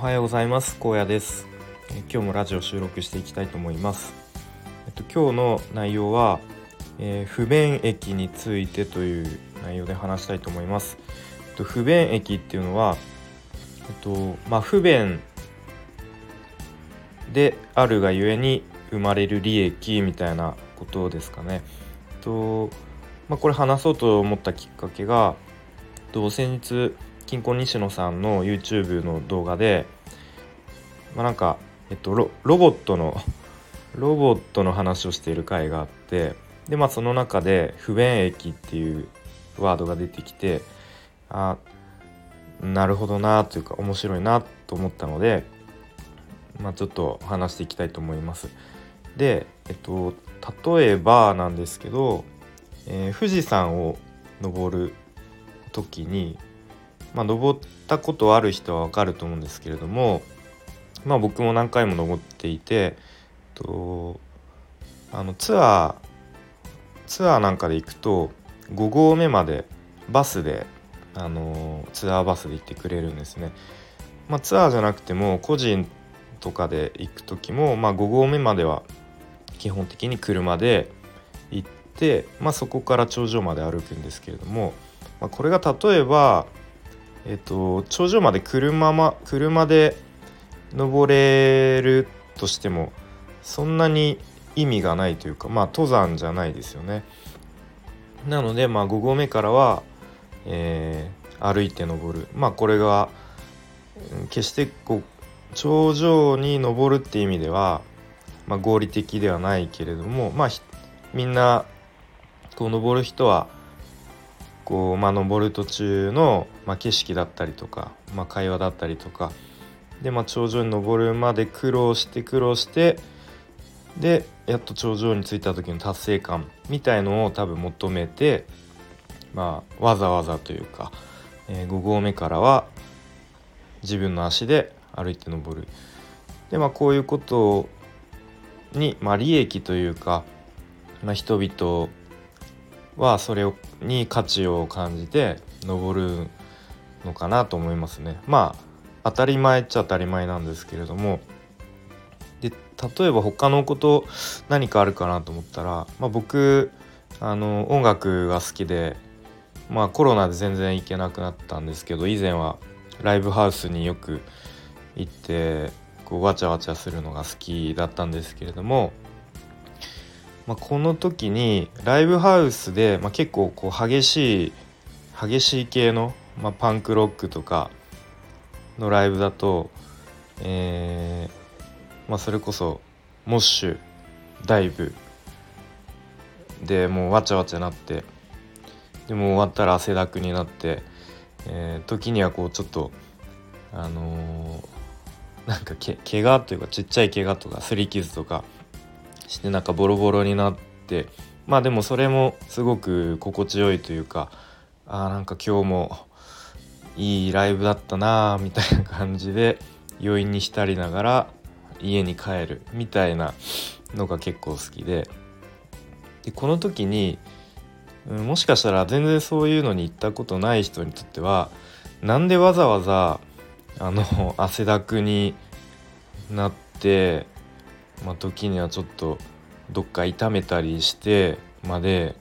はようございます。高野です。え今日もラジオ収録していきたいと思います。えっと今日の内容は、えー、不便駅についてという内容で話したいと思います、えっと、不便駅っていうのはえっとまあ不便であるがゆえに生まれる利益みたいなことですかね。とまあ、これ話そうと思ったきっかけがと先日金婚西野さんの YouTube の動画で、まあ、なんか、えっと、ロロボットのロボットの話をしている回があってで、まあ、その中で不便益っていうワードが出てきてあなるほどなというか面白いなと思ったので、まあ、ちょっと話していきたいと思います。で、えっと、例えばなんですけど、えー、富士山を登る時にまあ、登ったことある人はわかると思うんですけれども、まあ、僕も何回も登っていてとあのツアーツアーなんかで行くと5合目までバスであのツアーバスで行ってくれるんですね。まあ、ツアーじゃなくても個人とかで行く時も、まあ、5合目までは基本的に車で行って、まあ、そこから頂上まで歩くんですけれども、まあ、これが例えばえっと、頂上まで車,、ま、車で登れるとしてもそんなに意味がないというかまあ登山じゃないですよね。なのでまあ5合目からは、えー、歩いて登るまあこれが決してこう頂上に登るって意味では、まあ、合理的ではないけれどもまあみんなこう登る人はこう、まあ、登る途中の、まあ、景色だったりとか、まあ、会話だったりとかで、まあ、頂上に登るまで苦労して苦労してでやっと頂上に着いた時の達成感みたいのを多分求めて、まあ、わざわざというか、えー、5合目からは自分の足で歩いて登る。でまあこういうことに、まあ、利益というか、まあ、人々はそれに価値を感じて登るのかなと思いますね。まあ当たり前っちゃ当たり前なんですけれどもで例えば他のこと何かあるかなと思ったら、まあ、僕あの音楽が好きで、まあ、コロナで全然行けなくなったんですけど以前はライブハウスによく行ってこうわちゃわちゃするのが好きだったんですけれどもまあ、この時にライブハウスで、まあ、結構こう激しい激しい系の、まあ、パンクロックとかのライブだと、えーまあ、それこそモッシュダイブでもうわちゃわちゃなってでも終わったら汗だくになって、えー、時にはこうちょっとあのー、なんかけ怪我というかちっちゃい怪我とかすり傷とかしてなんかボロボロになってまあでもそれもすごく心地よいというかあなんか今日もいいライブだったなみたいな感じで余韻に浸りながら家に帰るみたいなのが結構好きで。でこの時に、もしかしたら全然そういうのに行ったことない人にとってはなんでわざわざあの汗だくになってまあ、時にはちょっとどっか痛めたりしてまで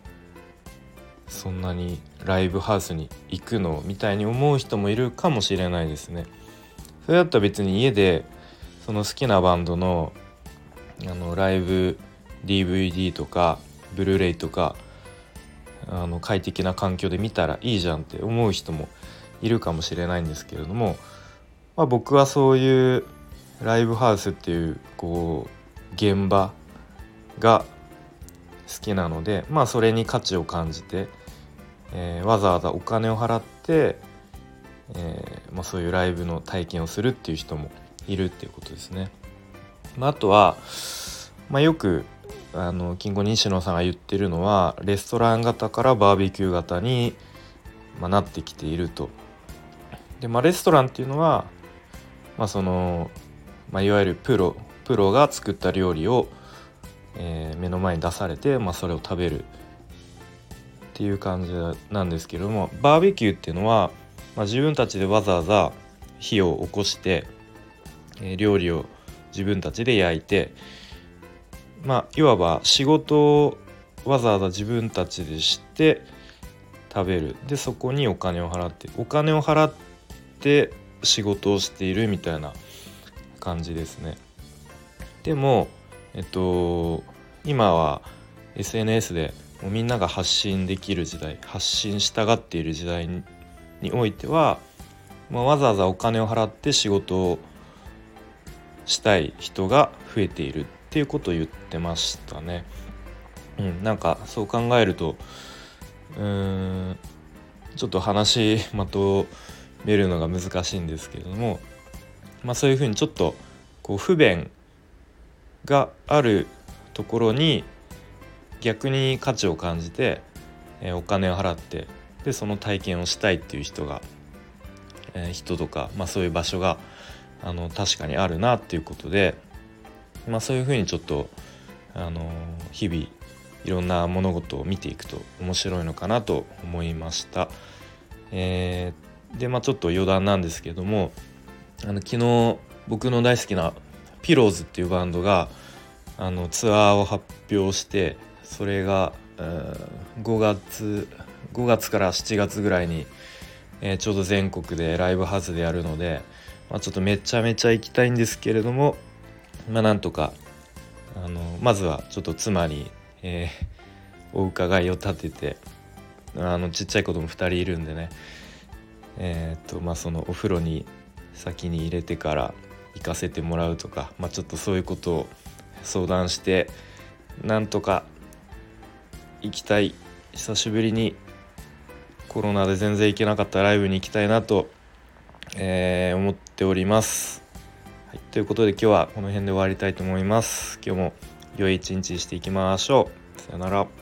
そんなにライブハウスに行くのみたいに思う人もいるかもしれないですね。それだったら別に家でその好きなバンドのあのライブ DVD とかブルーレイとかあの快適な環境で見たらいいじゃんって思う人もいるかもしれないんですけれども、まあ、僕はそういうライブハウスっていうこう現場が好きなのでまあそれに価値を感じて、えー、わざわざお金を払って、えーまあ、そういうライブの体験をするっていう人もいるっていうことですね。まあ、あとは、まあ、よくあの金庫西野さんが言ってるのはレストラン型からバーベキュー型に、まあ、なってきていると。でまあレストランっていうのは、まあそのまあ、いわゆるプロプロが作った料理を、えー、目の前に出されて、まあ、それを食べるっていう感じなんですけれどもバーベキューっていうのは、まあ、自分たちでわざわざ火を起こしてえー、料理を自分たちで焼いてまあいわば仕事をわざわざ自分たちでして食べる。でそこにお金を払ってお金を払って仕事をしているみたいな感じですね。でもえっと今は SNS でもうみんなが発信できる時代発信したがっている時代においては、まあ、わざわざお金を払って仕事をしたい人が増えているっていうことを言ってましたね。うん、なんかそう考えるとうーんちょっと話まとめるのが難しいんですけれども、まあ、そういうふうにちょっとこう不便があるところに逆に価値を感じて、え、お金を払ってでその体験をしたいっていう人が、え、人とか、まあ、そういう場所があの確かにあるなっていうことで、まあ、そういうふうにちょっと、あの日々いろんな物事を見ていくと面白いのかなと思いました。えー、でまあちょっと余談なんですけどもあの昨日僕の大好きなピローズっていうバンドがあのツアーを発表してそれが、5月5月から7月ぐらいに、えー、ちょうど全国でライブハウスでやるので、まあ、ちょっとめちゃめちゃ行きたいんですけれどもまあなんとかあのまずはちょっと妻に、えー、お伺いを立ててあのちっちゃい子供2人いるんでねえー、っとまあそのお風呂に先に入れてから行かせてもらうとか、まあ、ちょっとそういうことを相談してなんとか行きたい久しぶりにコロナで全然行けなかったライブに行きたいなと、えー、思っております、はい。ということで今日はこの辺で終わりたいと思います。今日も良い一日していきましょう。さよなら。